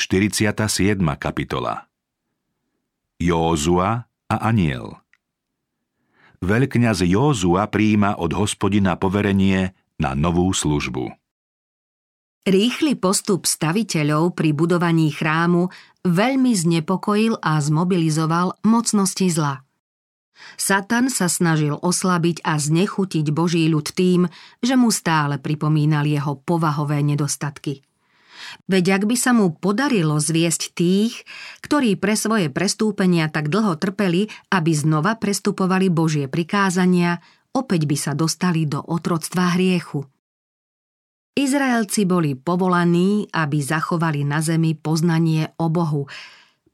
47. kapitola Józua a aniel Veľkňaz Józua príjima od hospodina poverenie na novú službu. Rýchly postup staviteľov pri budovaní chrámu veľmi znepokojil a zmobilizoval mocnosti zla. Satan sa snažil oslabiť a znechutiť Boží ľud tým, že mu stále pripomínal jeho povahové nedostatky. Veď ak by sa mu podarilo zviesť tých, ktorí pre svoje prestúpenia tak dlho trpeli, aby znova prestupovali Božie prikázania, opäť by sa dostali do otroctva hriechu. Izraelci boli povolaní, aby zachovali na zemi poznanie o Bohu,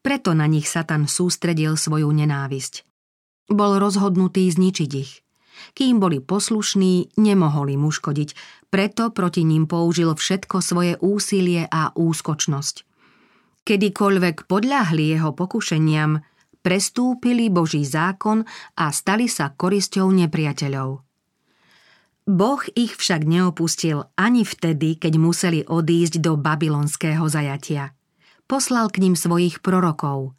preto na nich Satan sústredil svoju nenávisť. Bol rozhodnutý zničiť ich. Kým boli poslušní, nemohli mu škodiť, preto proti ním použil všetko svoje úsilie a úskočnosť. Kedykoľvek podľahli jeho pokušeniam, prestúpili Boží zákon a stali sa korisťou nepriateľov. Boh ich však neopustil ani vtedy, keď museli odísť do babylonského zajatia. Poslal k ním svojich prorokov.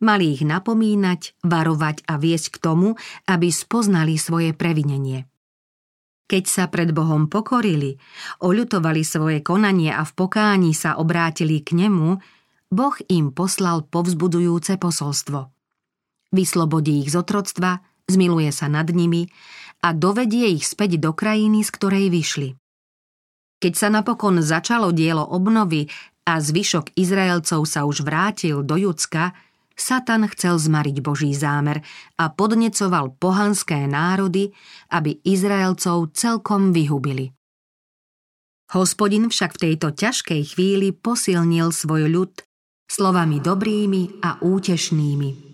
Mali ich napomínať, varovať a viesť k tomu, aby spoznali svoje previnenie. Keď sa pred Bohom pokorili, oľutovali svoje konanie a v pokáni sa obrátili k nemu, Boh im poslal povzbudujúce posolstvo. Vyslobodí ich z otroctva, zmiluje sa nad nimi a dovedie ich späť do krajiny, z ktorej vyšli. Keď sa napokon začalo dielo obnovy a zvyšok Izraelcov sa už vrátil do Judska, Satan chcel zmariť Boží zámer a podnecoval pohanské národy, aby Izraelcov celkom vyhubili. Hospodin však v tejto ťažkej chvíli posilnil svoj ľud slovami dobrými a útešnými.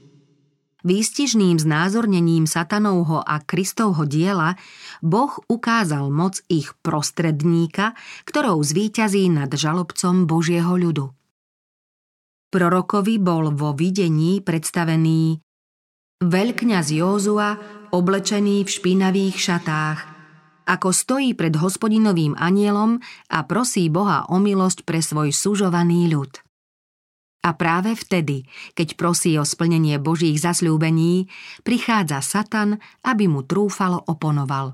Výstižným znázornením satanovho a Kristovho diela Boh ukázal moc ich prostredníka, ktorou zvíťazí nad žalobcom Božieho ľudu. Prorokovi bol vo videní predstavený veľkňaz Józua oblečený v špinavých šatách, ako stojí pred hospodinovým anielom a prosí Boha o milosť pre svoj sužovaný ľud. A práve vtedy, keď prosí o splnenie Božích zasľúbení, prichádza Satan, aby mu trúfalo oponoval.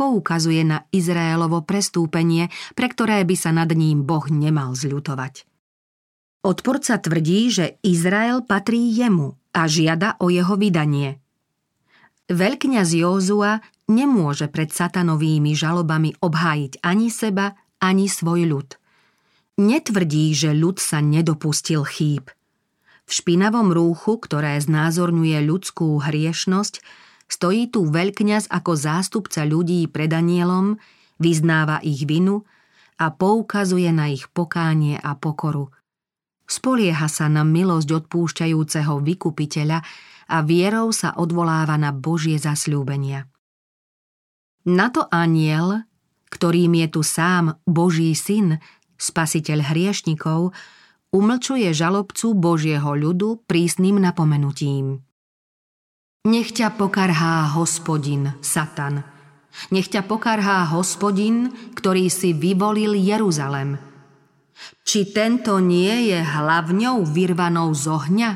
Poukazuje na Izraelovo prestúpenie, pre ktoré by sa nad ním Boh nemal zľutovať. Odporca tvrdí, že Izrael patrí jemu a žiada o jeho vydanie. Veľkňaz Józua nemôže pred satanovými žalobami obhájiť ani seba, ani svoj ľud netvrdí, že ľud sa nedopustil chýb. V špinavom rúchu, ktoré znázorňuje ľudskú hriešnosť, stojí tu veľkňaz ako zástupca ľudí pred anielom, vyznáva ich vinu a poukazuje na ich pokánie a pokoru. Spolieha sa na milosť odpúšťajúceho vykupiteľa a vierou sa odvoláva na Božie zasľúbenia. Na to aniel, ktorým je tu sám Boží syn, spasiteľ hriešnikov, umlčuje žalobcu Božieho ľudu prísnym napomenutím. Nech ťa pokarhá hospodin, Satan. Nech ťa pokarhá hospodin, ktorý si vyvolil Jeruzalem. Či tento nie je hlavňou vyrvanou z ohňa?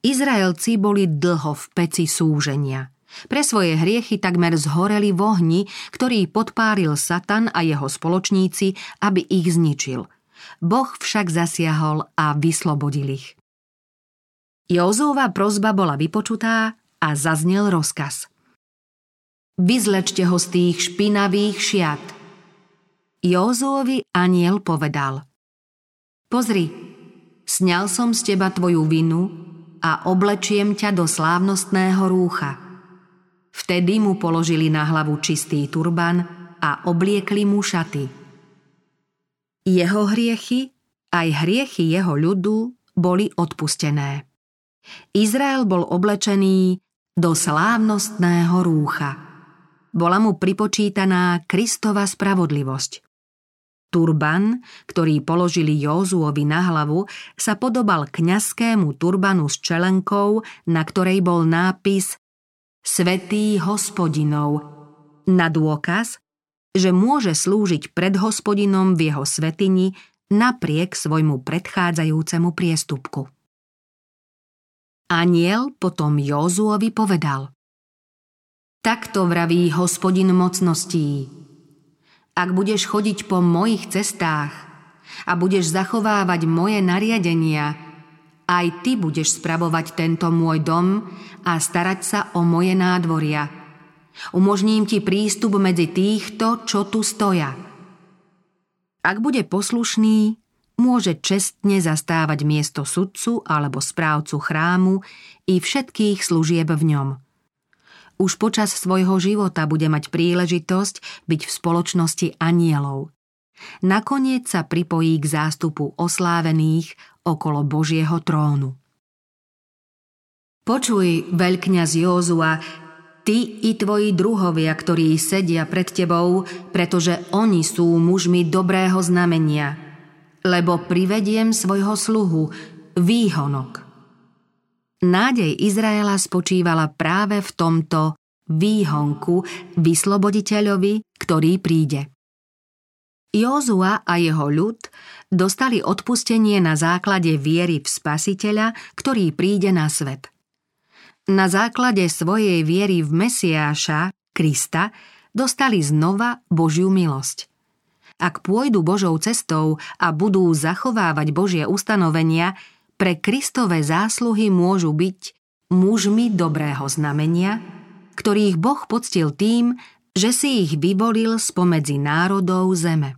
Izraelci boli dlho v peci súženia – pre svoje hriechy takmer zhoreli v ohni, ktorý podpáril Satan a jeho spoločníci, aby ich zničil. Boh však zasiahol a vyslobodil ich. Jozúva prozba bola vypočutá a zaznel rozkaz. Vyzlečte ho z tých špinavých šiat. Jozúovi aniel povedal Pozri, sňal som z teba tvoju vinu a oblečiem ťa do slávnostného rúcha – Vtedy mu položili na hlavu čistý turban a obliekli mu šaty. Jeho hriechy, aj hriechy jeho ľudu, boli odpustené. Izrael bol oblečený do slávnostného rúcha. Bola mu pripočítaná Kristova spravodlivosť. Turban, ktorý položili Józuovi na hlavu, sa podobal kňazskému turbanu s čelenkou, na ktorej bol nápis Svetý hospodinov, na dôkaz, že môže slúžiť pred hospodinom v jeho svetini napriek svojmu predchádzajúcemu priestupku. Aniel potom Józuovi povedal Takto vraví hospodin mocností. Ak budeš chodiť po mojich cestách a budeš zachovávať moje nariadenia, aj ty budeš spravovať tento môj dom a starať sa o moje nádvoria. Umožním ti prístup medzi týchto, čo tu stoja. Ak bude poslušný, môže čestne zastávať miesto sudcu alebo správcu chrámu i všetkých služieb v ňom. Už počas svojho života bude mať príležitosť byť v spoločnosti anielov. Nakoniec sa pripojí k zástupu oslávených okolo Božieho trónu. Počuj, veľkňaz Józua, ty i tvoji druhovia, ktorí sedia pred tebou, pretože oni sú mužmi dobrého znamenia – lebo privediem svojho sluhu, výhonok. Nádej Izraela spočívala práve v tomto výhonku, vysloboditeľovi, ktorý príde. Józua a jeho ľud dostali odpustenie na základe viery v spasiteľa, ktorý príde na svet. Na základe svojej viery v Mesiáša, Krista, dostali znova Božiu milosť. Ak pôjdu Božou cestou a budú zachovávať Božie ustanovenia, pre Kristové zásluhy môžu byť mužmi dobrého znamenia, ktorých Boh poctil tým, že si ich vyvolil spomedzi národov zeme.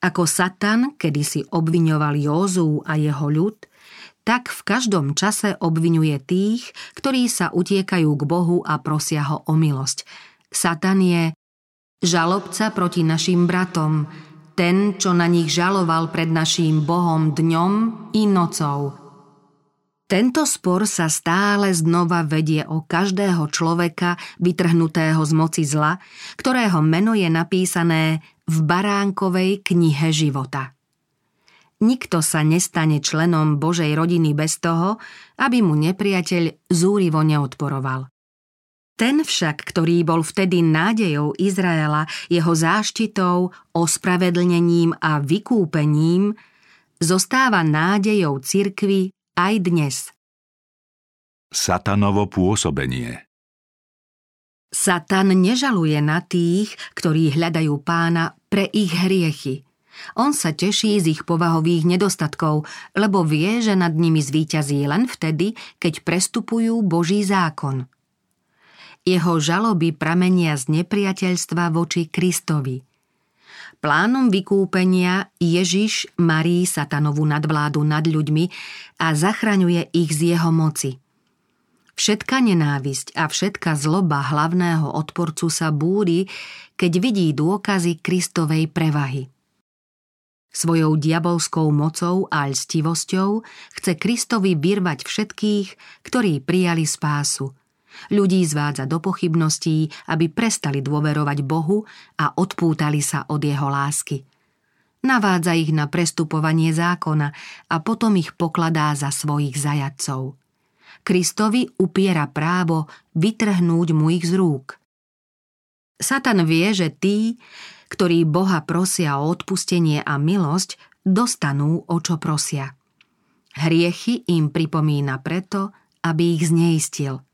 Ako Satan kedysi obviňoval Józu a jeho ľud, tak v každom čase obvinuje tých, ktorí sa utiekajú k Bohu a prosia ho o milosť. Satan je žalobca proti našim bratom, ten, čo na nich žaloval pred naším Bohom dňom i nocou. Tento spor sa stále znova vedie o každého človeka vytrhnutého z moci zla, ktorého meno je napísané v baránkovej knihe života. Nikto sa nestane členom Božej rodiny bez toho, aby mu nepriateľ zúrivo neodporoval. Ten však, ktorý bol vtedy nádejou Izraela, jeho záštitou, ospravedlnením a vykúpením, zostáva nádejou cirkvy aj dnes. Satanovo pôsobenie Satan nežaluje na tých, ktorí hľadajú pána pre ich hriechy. On sa teší z ich povahových nedostatkov, lebo vie, že nad nimi zvíťazí len vtedy, keď prestupujú Boží zákon – jeho žaloby pramenia z nepriateľstva voči Kristovi. Plánom vykúpenia Ježiš marí satanovú nadvládu nad ľuďmi a zachraňuje ich z jeho moci. Všetka nenávisť a všetka zloba hlavného odporcu sa búri, keď vidí dôkazy Kristovej prevahy. Svojou diabolskou mocou a lstivosťou chce Kristovi vyrvať všetkých, ktorí prijali spásu – Ľudí zvádza do pochybností, aby prestali dôverovať Bohu a odpútali sa od jeho lásky. Navádza ich na prestupovanie zákona a potom ich pokladá za svojich zajadcov. Kristovi upiera právo vytrhnúť mu ich z rúk. Satan vie, že tí, ktorí Boha prosia o odpustenie a milosť, dostanú, o čo prosia. Hriechy im pripomína preto, aby ich zneistil –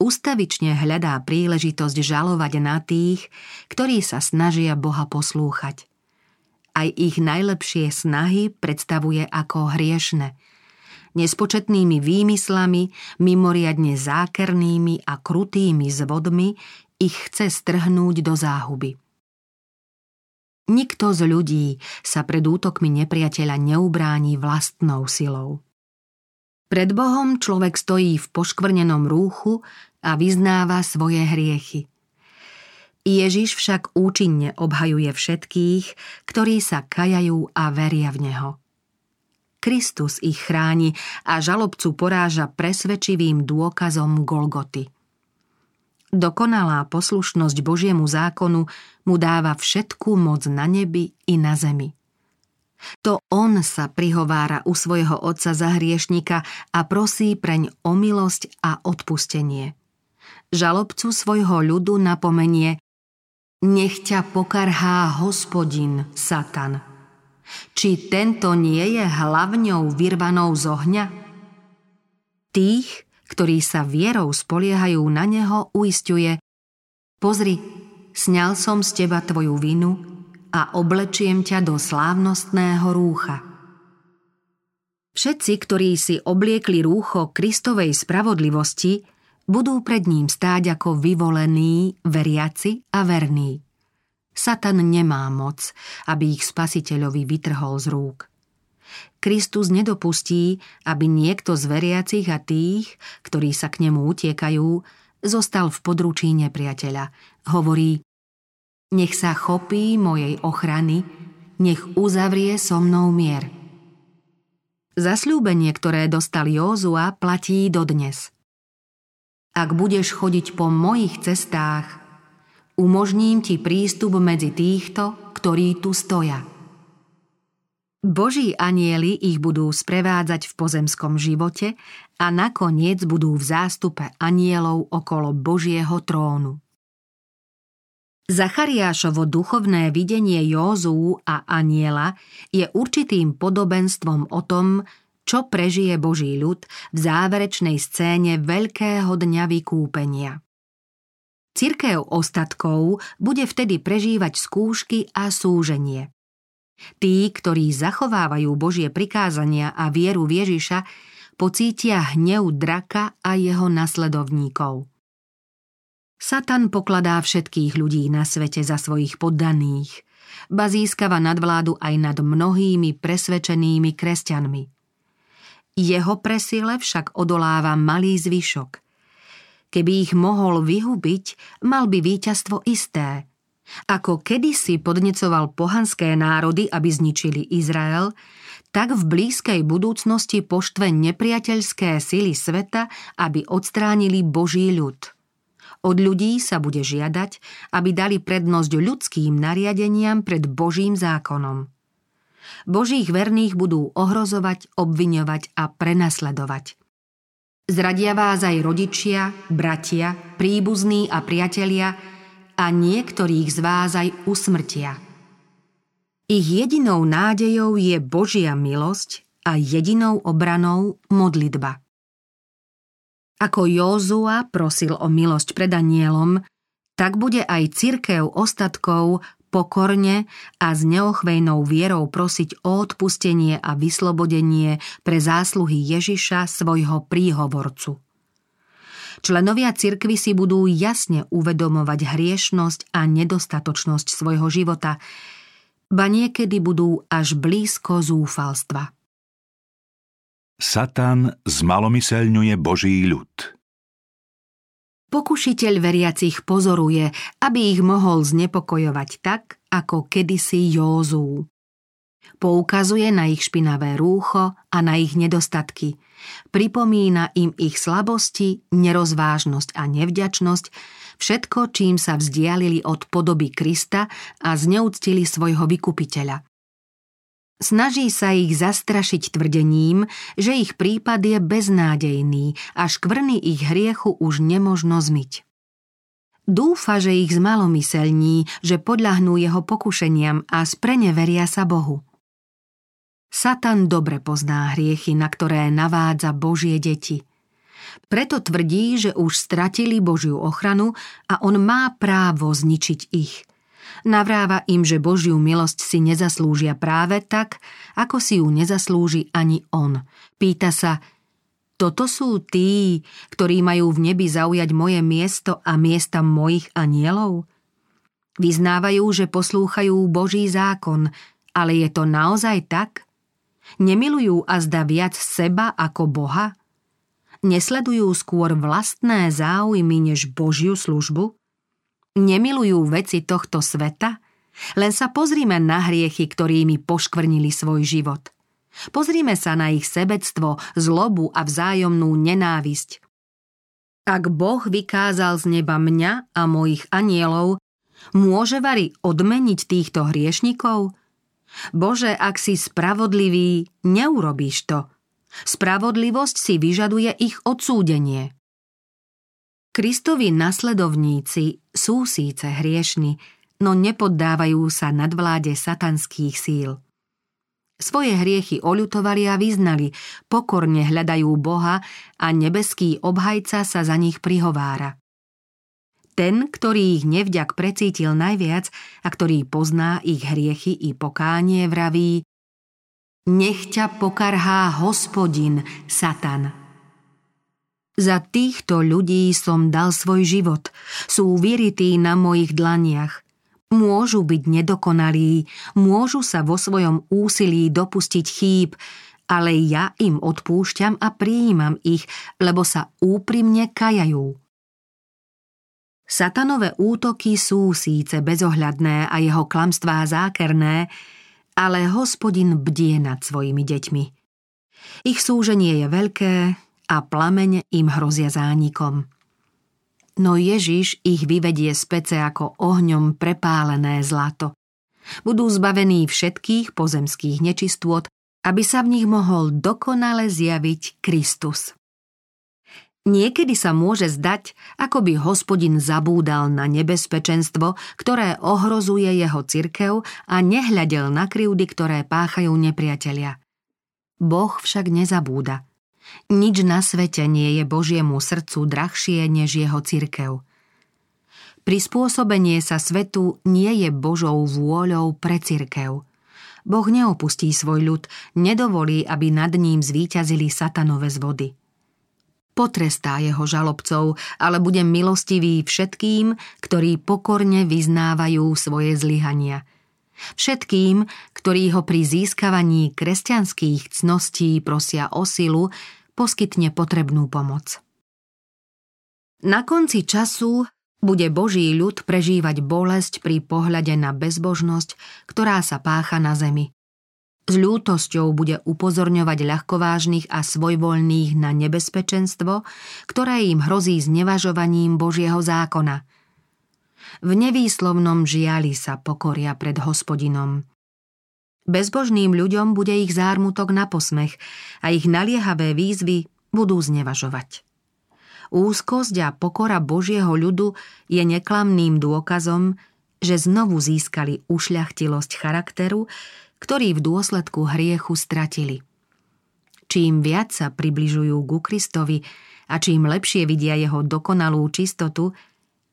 ustavične hľadá príležitosť žalovať na tých, ktorí sa snažia Boha poslúchať. Aj ich najlepšie snahy predstavuje ako hriešne. Nespočetnými výmyslami, mimoriadne zákernými a krutými zvodmi ich chce strhnúť do záhuby. Nikto z ľudí sa pred útokmi nepriateľa neubráni vlastnou silou. Pred Bohom človek stojí v poškvrnenom rúchu a vyznáva svoje hriechy. Ježiš však účinne obhajuje všetkých, ktorí sa kajajú a veria v Neho. Kristus ich chráni a žalobcu poráža presvedčivým dôkazom Golgoty. Dokonalá poslušnosť Božiemu zákonu mu dáva všetku moc na nebi i na zemi. To on sa prihovára u svojho otca za hriešnika a prosí preň o milosť a odpustenie žalobcu svojho ľudu napomenie Nech ťa pokarhá hospodin, Satan. Či tento nie je hlavňou vyrvanou z ohňa? Tých, ktorí sa vierou spoliehajú na neho, uistuje Pozri, sňal som z teba tvoju vinu a oblečiem ťa do slávnostného rúcha. Všetci, ktorí si obliekli rúcho Kristovej spravodlivosti, budú pred ním stáť ako vyvolení, veriaci a verní. Satan nemá moc, aby ich spasiteľovi vytrhol z rúk. Kristus nedopustí, aby niekto z veriacich a tých, ktorí sa k nemu utiekajú, zostal v područí nepriateľa. Hovorí, nech sa chopí mojej ochrany, nech uzavrie so mnou mier. Zasľúbenie, ktoré dostal Józua, platí dodnes – ak budeš chodiť po mojich cestách, umožním ti prístup medzi týchto, ktorí tu stoja. Boží anieli ich budú sprevádzať v pozemskom živote a nakoniec budú v zástupe anielov okolo Božieho trónu. Zachariášovo duchovné videnie Józú a aniela je určitým podobenstvom o tom, čo prežije Boží ľud v záverečnej scéne Veľkého dňa vykúpenia. Cirkev ostatkov bude vtedy prežívať skúšky a súženie. Tí, ktorí zachovávajú Božie prikázania a vieru Ježiša, pocítia hnev draka a jeho nasledovníkov. Satan pokladá všetkých ľudí na svete za svojich poddaných, ba získava nadvládu aj nad mnohými presvedčenými kresťanmi. Jeho presile však odoláva malý zvyšok. Keby ich mohol vyhubiť, mal by víťazstvo isté. Ako kedysi podnecoval pohanské národy, aby zničili Izrael, tak v blízkej budúcnosti poštve nepriateľské sily sveta, aby odstránili Boží ľud. Od ľudí sa bude žiadať, aby dali prednosť ľudským nariadeniam pred Božím zákonom. Božích verných budú ohrozovať, obviňovať a prenasledovať. Zradia vás aj rodičia, bratia, príbuzní a priatelia a niektorých z vás aj usmrtia. Ich jedinou nádejou je Božia milosť a jedinou obranou modlitba. Ako Józua prosil o milosť pred anielom, tak bude aj cirkev ostatkov pokorne a s neochvejnou vierou prosiť o odpustenie a vyslobodenie pre zásluhy Ježiša, svojho príhovorcu. Členovia cirkvy si budú jasne uvedomovať hriešnosť a nedostatočnosť svojho života, ba niekedy budú až blízko zúfalstva. Satan zmalomyselňuje Boží ľud – Pokušiteľ veriacich pozoruje, aby ich mohol znepokojovať tak, ako kedysi Józú. Poukazuje na ich špinavé rúcho a na ich nedostatky. Pripomína im ich slabosti, nerozvážnosť a nevďačnosť, všetko, čím sa vzdialili od podoby Krista a zneúctili svojho vykupiteľa. Snaží sa ich zastrašiť tvrdením, že ich prípad je beznádejný a škvrny ich hriechu už nemožno zmyť. Dúfa, že ich zmalomyselní, že podľahnú jeho pokušeniam a spreneveria sa Bohu. Satan dobre pozná hriechy, na ktoré navádza Božie deti. Preto tvrdí, že už stratili Božiu ochranu a on má právo zničiť ich – Navráva im, že Božiu milosť si nezaslúžia práve tak, ako si ju nezaslúži ani on. Pýta sa, toto sú tí, ktorí majú v nebi zaujať moje miesto a miesta mojich anielov? Vyznávajú, že poslúchajú Boží zákon, ale je to naozaj tak? Nemilujú a zda viac seba ako Boha? Nesledujú skôr vlastné záujmy než Božiu službu? Nemilujú veci tohto sveta? Len sa pozrime na hriechy, ktorými poškvrnili svoj život. Pozrime sa na ich sebectvo, zlobu a vzájomnú nenávisť. Ak Boh vykázal z neba mňa a mojich anielov, môže Vary odmeniť týchto hriešnikov? Bože, ak si spravodlivý, neurobíš to. Spravodlivosť si vyžaduje ich odsúdenie. Kristovi nasledovníci sú síce hriešni, no nepoddávajú sa nadvláde satanských síl. Svoje hriechy oľutovali a vyznali, pokorne hľadajú Boha a nebeský obhajca sa za nich prihovára. Ten, ktorý ich nevďak precítil najviac a ktorý pozná ich hriechy i pokánie, vraví Nech ťa pokarhá hospodin, Satan. Za týchto ľudí som dal svoj život. Sú vyrití na mojich dlaniach. Môžu byť nedokonalí, môžu sa vo svojom úsilí dopustiť chýb, ale ja im odpúšťam a prijímam ich, lebo sa úprimne kajajú. Satanové útoky sú síce bezohľadné a jeho klamstvá zákerné, ale hospodin bdie nad svojimi deťmi. Ich súženie je veľké, a plameň im hrozia zánikom. No Ježiš ich vyvedie z pece ako ohňom prepálené zlato. Budú zbavení všetkých pozemských nečistôt, aby sa v nich mohol dokonale zjaviť Kristus. Niekedy sa môže zdať, ako by hospodin zabúdal na nebezpečenstvo, ktoré ohrozuje jeho cirkev a nehľadel na krivdy, ktoré páchajú nepriatelia. Boh však nezabúda – nič na svete nie je Božiemu srdcu drahšie než jeho cirkev. Prispôsobenie sa svetu nie je Božou vôľou pre cirkev. Boh neopustí svoj ľud, nedovolí, aby nad ním zvíťazili satanové zvody. Potrestá jeho žalobcov, ale bude milostivý všetkým, ktorí pokorne vyznávajú svoje zlyhania – Všetkým, ktorí ho pri získavaní kresťanských cností prosia o silu, poskytne potrebnú pomoc. Na konci času bude Boží ľud prežívať bolesť pri pohľade na bezbožnosť, ktorá sa pácha na zemi. S ľútosťou bude upozorňovať ľahkovážnych a svojvoľných na nebezpečenstvo, ktoré im hrozí znevažovaním Božieho zákona. V nevýslovnom žiali sa pokoria pred hospodinom. Bezbožným ľuďom bude ich zármutok na posmech a ich naliehavé výzvy budú znevažovať. Úzkosť a pokora Božieho ľudu je neklamným dôkazom, že znovu získali ušľachtilosť charakteru, ktorý v dôsledku hriechu stratili. Čím viac sa približujú ku Kristovi a čím lepšie vidia jeho dokonalú čistotu,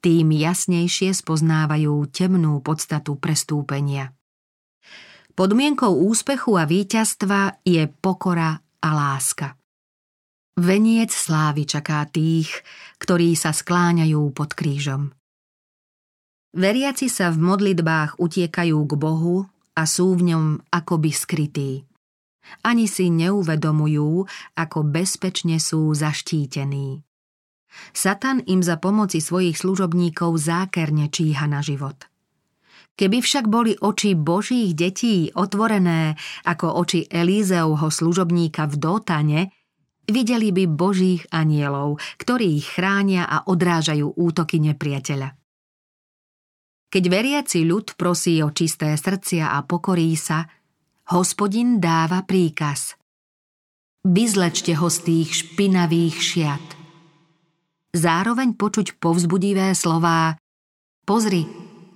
tým jasnejšie spoznávajú temnú podstatu prestúpenia. Podmienkou úspechu a víťazstva je pokora a láska. Veniec slávy čaká tých, ktorí sa skláňajú pod krížom. Veriaci sa v modlitbách utiekajú k Bohu a sú v ňom akoby skrytí. Ani si neuvedomujú, ako bezpečne sú zaštítení. Satan im za pomoci svojich služobníkov zákerne číha na život – Keby však boli oči Božích detí otvorené ako oči Elízeovho služobníka v Dotane, videli by Božích anielov, ktorí ich chránia a odrážajú útoky nepriateľa. Keď veriaci ľud prosí o čisté srdcia a pokorí sa, hospodin dáva príkaz. Vyzlečte ho z tých špinavých šiat. Zároveň počuť povzbudivé slová Pozri,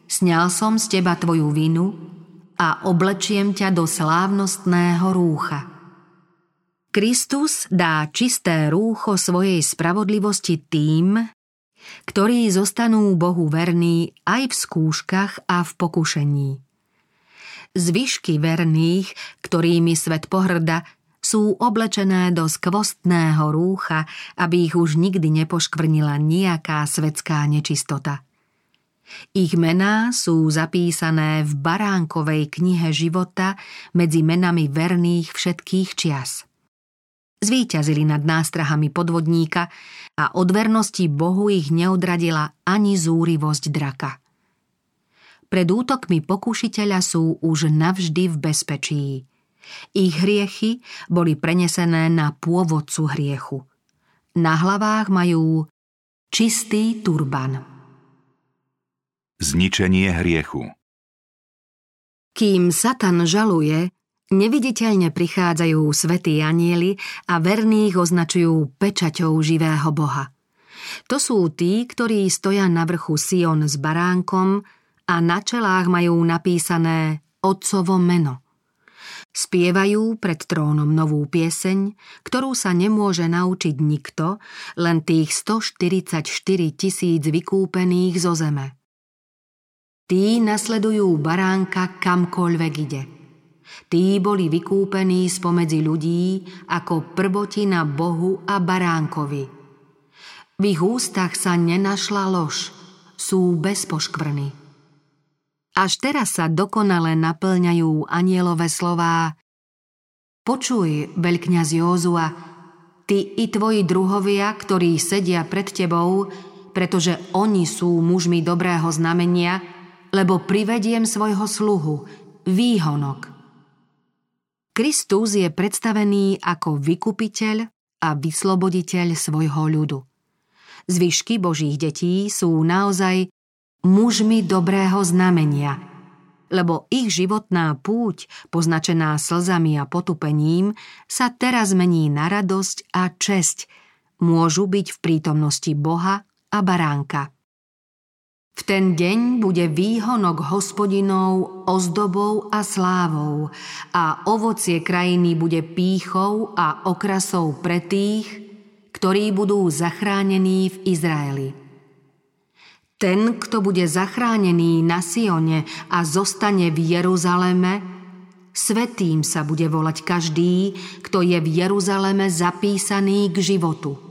sňal som z teba tvoju vinu a oblečiem ťa do slávnostného rúcha. Kristus dá čisté rúcho svojej spravodlivosti tým, ktorí zostanú Bohu verní aj v skúškach a v pokušení. Zvyšky verných, ktorými svet pohrda, sú oblečené do skvostného rúcha, aby ich už nikdy nepoškvrnila nejaká svetská nečistota. Ich mená sú zapísané v baránkovej knihe života medzi menami verných všetkých čias. Zvíťazili nad nástrahami podvodníka a od vernosti Bohu ich neodradila ani zúrivosť draka. Pred útokmi pokušiteľa sú už navždy v bezpečí. Ich hriechy boli prenesené na pôvodcu hriechu. Na hlavách majú čistý turban zničenie hriechu. Kým Satan žaluje, neviditeľne prichádzajú svätí anieli a verných označujú pečaťou živého Boha. To sú tí, ktorí stoja na vrchu Sion s baránkom a na čelách majú napísané Otcovo meno. Spievajú pred trónom novú pieseň, ktorú sa nemôže naučiť nikto, len tých 144 tisíc vykúpených zo zeme. Tí nasledujú baránka kamkoľvek ide. Tí boli vykúpení spomedzi ľudí ako prvotina Bohu a baránkovi. V ich ústach sa nenašla lož, sú bez poškvrny. Až teraz sa dokonale naplňajú anielové slová Počuj, veľkňaz Józua, ty i tvoji druhovia, ktorí sedia pred tebou, pretože oni sú mužmi dobrého znamenia, lebo privediem svojho sluhu, výhonok. Kristus je predstavený ako vykupiteľ a vysloboditeľ svojho ľudu. Zvyšky Božích detí sú naozaj mužmi dobrého znamenia, lebo ich životná púť, poznačená slzami a potupením, sa teraz mení na radosť a česť, môžu byť v prítomnosti Boha a baránka. V ten deň bude výhonok hospodinov ozdobou a slávou a ovocie krajiny bude pýchou a okrasou pre tých, ktorí budú zachránení v Izraeli. Ten, kto bude zachránený na Sione a zostane v Jeruzaleme, svetým sa bude volať každý, kto je v Jeruzaleme zapísaný k životu.